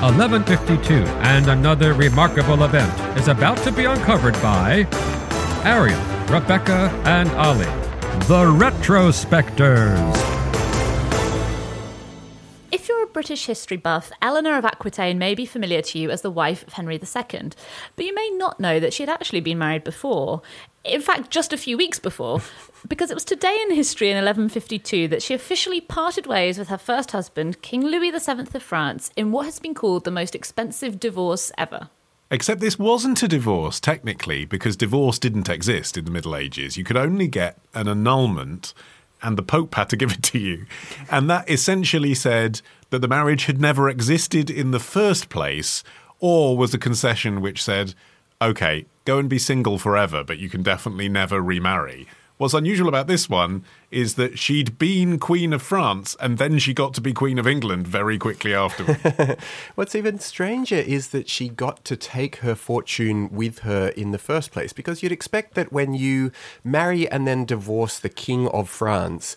1152, and another remarkable event is about to be uncovered by Arion, Rebecca, and Olly, the Retrospectors. British history buff, Eleanor of Aquitaine may be familiar to you as the wife of Henry II, but you may not know that she had actually been married before. In fact, just a few weeks before, because it was today in history in 1152 that she officially parted ways with her first husband, King Louis VII of France, in what has been called the most expensive divorce ever. Except this wasn't a divorce, technically, because divorce didn't exist in the Middle Ages. You could only get an annulment, and the Pope had to give it to you. And that essentially said that the marriage had never existed in the first place, or was a concession which said, okay, go and be single forever, but you can definitely never remarry. What's unusual about this one is that she'd been Queen of France and then she got to be Queen of England very quickly afterward. What's even stranger is that she got to take her fortune with her in the first place because you'd expect that when you marry and then divorce the King of France,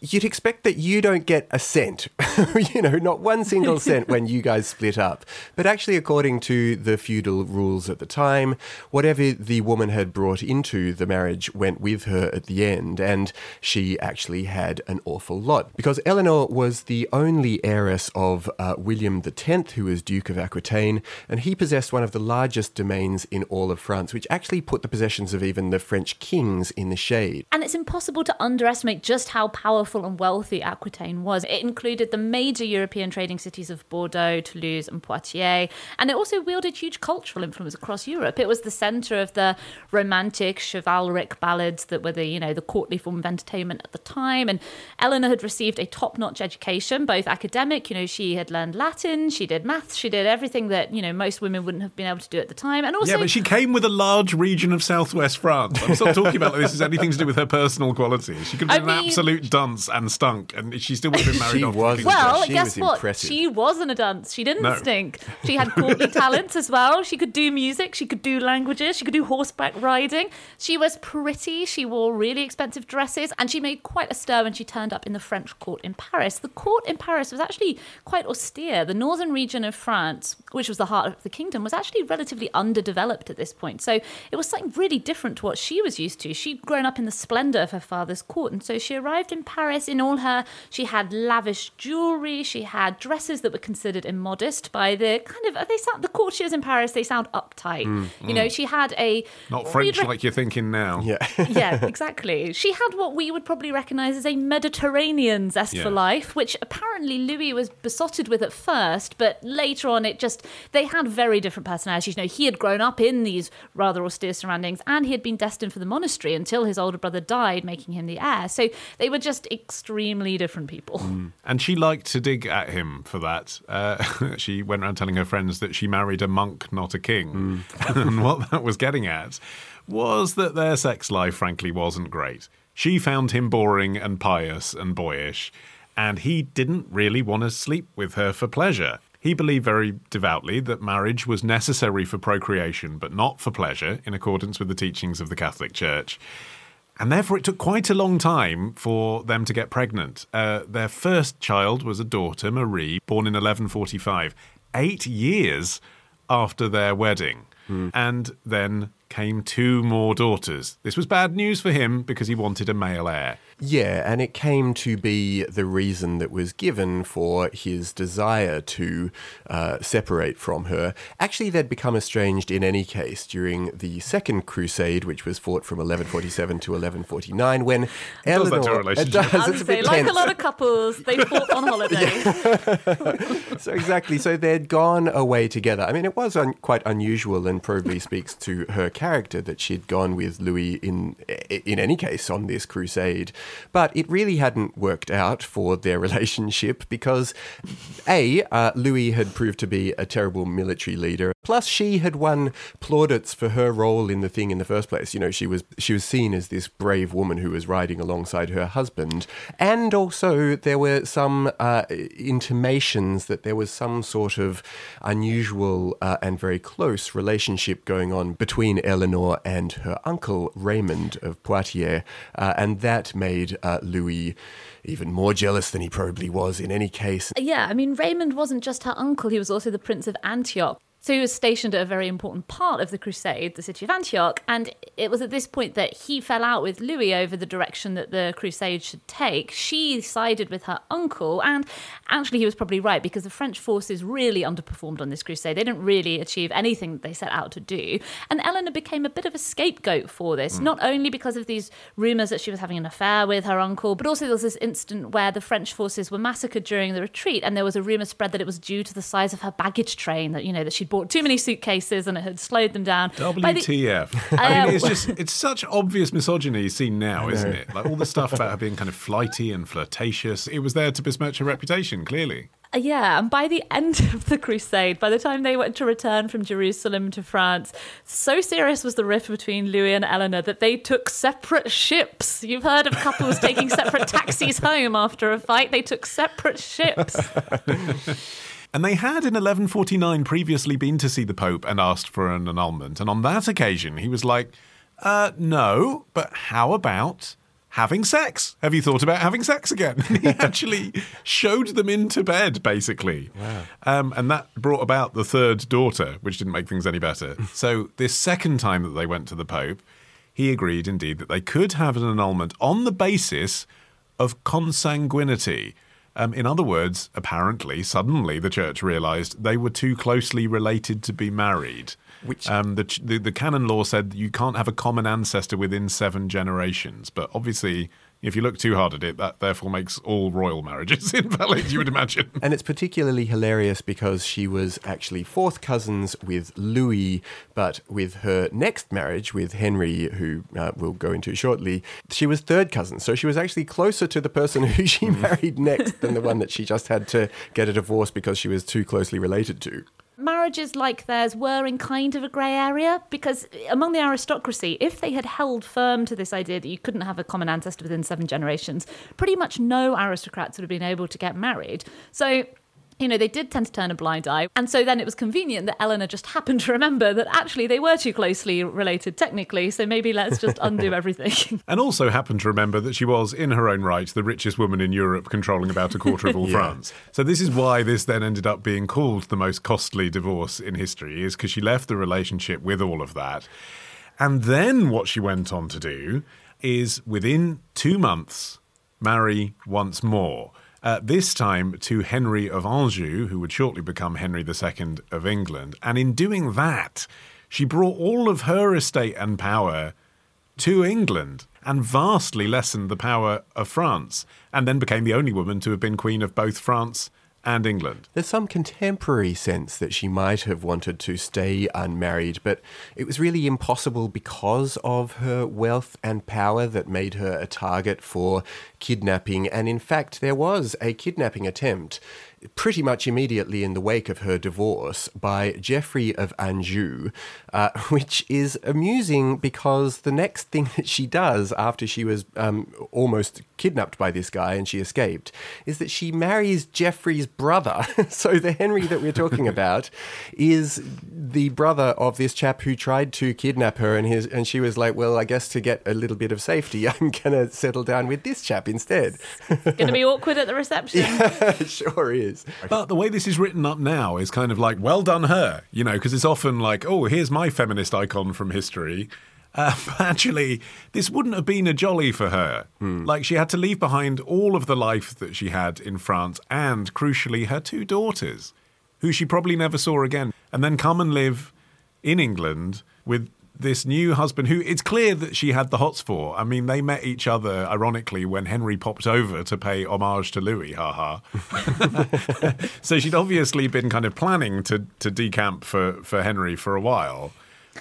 you'd expect that you don't get a cent, you know, not one single cent when you guys split up. But actually, according to the feudal rules at the time, whatever the woman had brought into the marriage went with her at the end, and she actually had an awful lot. Because Eleanor was the only heiress of uh, William X, who was Duke of Aquitaine, and he possessed one of the largest domains in all of France, which actually put the possessions of even the French kings in the shade. And it's impossible to underestimate just how powerful and wealthy Aquitaine was. It included the major European trading cities of Bordeaux, Toulouse, and Poitiers, and it also wielded huge cultural influence across Europe. It was the centre of the romantic, chivalric ballads that were the, you know, the courtly form of entertainment at the time. And Eleanor had received a top-notch education, both academic, you know, she had learned Latin, she did maths, she did everything that, you know, most women wouldn't have been able to do at the time. And also Yeah, but she came with a large region of southwest France. I'm not talking about this as anything to do with her personal qualities. She could be I an absolute dunce and stunk, and she still would have been married She off. to was. Well, She guess was what? impressive. She wasn't a dunce. She didn't No. stink. She had courtly talents as well. She could do music. She could do languages. She could do horseback riding. She was pretty. She wore really expensive dresses, and she made quite a stir when she turned up in the French court in Paris. The court in Paris was actually quite austere. The northern region of France, which was the heart of the kingdom, was actually relatively underdeveloped at this point. So it was something really different to what she was used to. She'd grown up in the splendor of her father's court, and so she arrived in Paris in all her. She had lavish jewelry. She had dresses that were considered immodest by the kind of they sound the courtiers in Paris. They sound uptight. Mm, you know, mm. she had a Not French we'd like you're thinking now. Yeah. yeah, exactly. She had what we would probably recognise as a Mediterranean zest Yeah. for life, which apparently Louis was besotted with at first, but later on it just they had very different personalities. You know, he had grown up in these rather austere surroundings, and he had been destined for the monastery until his older brother died, making him the heir. So they were just extremely different people. And she liked to dig at him for that. Uh, she went around telling her friends that she married a monk, not a king. and what that was getting at was that their sex life, frankly, wasn't great. She found him boring and pious and boyish, and he didn't really want to sleep with her for pleasure. He believed very devoutly that marriage was necessary for procreation, but not for pleasure, in accordance with the teachings of the Catholic Church. And therefore, it took quite a long time for them to get pregnant. Uh, their first child was a daughter, Marie, born in 1145, eight years after their wedding. And then came two more daughters. This was bad news for him because he wanted a male heir. Yeah, and it came to be the reason that was given for his desire to uh, separate from her. Actually, they'd become estranged in any case during the Second Crusade, which was fought from 1147 to 1149, when Does that to a Eleanor. relationship? It does. I'd It's a say, bit like tense. a lot of couples, they fought on holiday. so exactly. So they'd gone away together. I mean, it was un- quite unusual and probably speaks to her character that she'd gone with Louis in in any case on this crusade. But it really hadn't worked out for their relationship because a uh, Louis had proved to be a terrible military leader. Plus, she had won plaudits for her role in the thing in the first place. You know, she was she was seen as this brave woman who was riding alongside her husband, and also there were some uh, intimations that there was some sort of unusual uh, and very close relationship going on between Eleanor and her uncle Raymond of Poitiers, uh, and that made uh, Louis even more jealous than he probably was in any case. Yeah, I mean, Raymond wasn't just her uncle, he was also the Prince of Antioch. So he was stationed at a very important part of the crusade, the city of Antioch, and it was at this point that he fell out with Louis over the direction that the crusade should take. She sided with her uncle, and actually he was probably right because the French forces really underperformed on this crusade. They didn't really achieve anything that they set out to do. And Eleanor became a bit of a scapegoat for this, mm. not only because of these rumours that she was having an affair with her uncle, but also there was this incident where the French forces were massacred during the retreat, and there was a rumour spread that it was due to the size of her baggage train, that, you know, that she'd bought too many suitcases and it had slowed them down. WTF? The, I mean, it's just it's such obvious misogyny seen now, isn't it? Like all the stuff about her being kind of flighty and flirtatious. It was there to besmirch her reputation, clearly. Uh, yeah, and by the end of the crusade, by the time they went to return from Jerusalem to France, so serious was the rift between Louis and Eleanor that they took separate ships. You've heard of couples taking separate taxis home after a fight, they took separate ships. And they had in 1149 previously been to see the Pope and asked for an annulment. And on that occasion, he was like, uh, no, but how about having sex? Have you thought about having sex again? he actually showed them into bed, basically. Wow. Um, and that brought about the third daughter, which didn't make things any better. so, this second time that they went to the Pope, he agreed indeed that they could have an annulment on the basis of consanguinity um, in other words, apparently, suddenly the church realised they were too closely related to be married. Which um, the, the, the canon law said you can't have a common ancestor within seven generations, but obviously if you look too hard at it, that therefore makes all royal marriages invalid, you would imagine. and it's particularly hilarious because she was actually fourth cousins with Louis, but with her next marriage with Henry, who uh, we'll go into shortly, she was third cousin. So she was actually closer to the person who she mm. married next than the one that she just had to get a divorce because she was too closely related to marriages like theirs were in kind of a grey area because among the aristocracy, if they had held firm to this idea that you couldn't have a common ancestor within seven generations, pretty much no aristocrats would have been able to get married. So you know, they did tend to turn a blind eye. And so then it was convenient that Eleanor just happened to remember that actually they were too closely related technically, so maybe let's just undo everything. and also happened to remember that she was, in her own right, the richest woman in Europe, controlling about a quarter of all yeah. France. So this is why this then ended up being called the most costly divorce in history, is because she left the relationship with all of that. And then what she went on to do is within two months, marry once more uh, this time to Henry of Anjou, who would shortly become Henry II of England. And in doing that, she brought all of her estate and power to England and vastly lessened the power of France, and then became the only woman to have been Queen of both France and England. There's some contemporary sense that she might have wanted to stay unmarried, but it was really impossible because of her wealth and power that made her a target for kidnapping. And in fact, there was a kidnapping attempt pretty much immediately in the wake of her divorce by Geoffrey of Anjou, uh, which is amusing because the next thing that she does after she was um, almost kidnapped by this guy and she escaped is that she marries Geoffrey's brother. so the Henry that we're talking about is the brother of this chap who tried to kidnap her, and his and she was like, "Well, I guess to get a little bit of safety, I'm gonna settle down with this chap instead." it's Gonna be awkward at the reception. yeah, sure is. But the way this is written up now is kind of like, well done her, you know, because it's often like, oh, here's my feminist icon from history. Uh, actually, this wouldn't have been a jolly for her. Mm. Like, she had to leave behind all of the life that she had in France and, crucially, her two daughters, who she probably never saw again, and then come and live in England with this new husband who it's clear that she had the hots for. I mean, they met each other ironically when Henry popped over to pay homage to Louis, haha. so she'd obviously been kind of planning to to decamp for, for Henry for a while.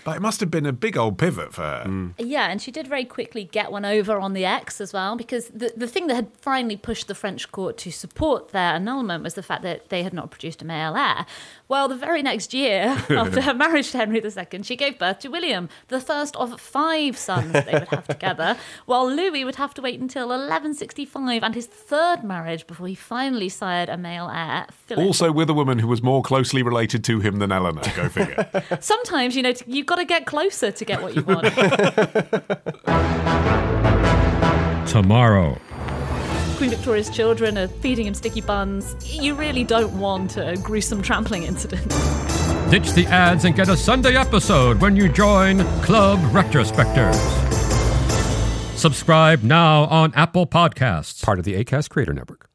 But it must have been a big old pivot for her. Mm. Yeah, and she did very quickly get one over on the ex as well, because the, the thing that had finally pushed the French court to support their annulment was the fact that they had not produced a male heir. Well, the very next year, after her marriage to Henry II, she gave birth to William, the first of five sons they would have together, while Louis would have to wait until 1165 and his third marriage before he finally sired a male heir, Philip. Also, with a woman who was more closely related to him than Eleanor. Go figure. Sometimes, you know, you've got to get closer to get what you want. Tomorrow. Queen Victoria's children are feeding him sticky buns. You really don't want a gruesome trampling incident. Ditch the ads and get a Sunday episode when you join Club Retrospectors. Subscribe now on Apple Podcasts. Part of the ACAST Creator Network.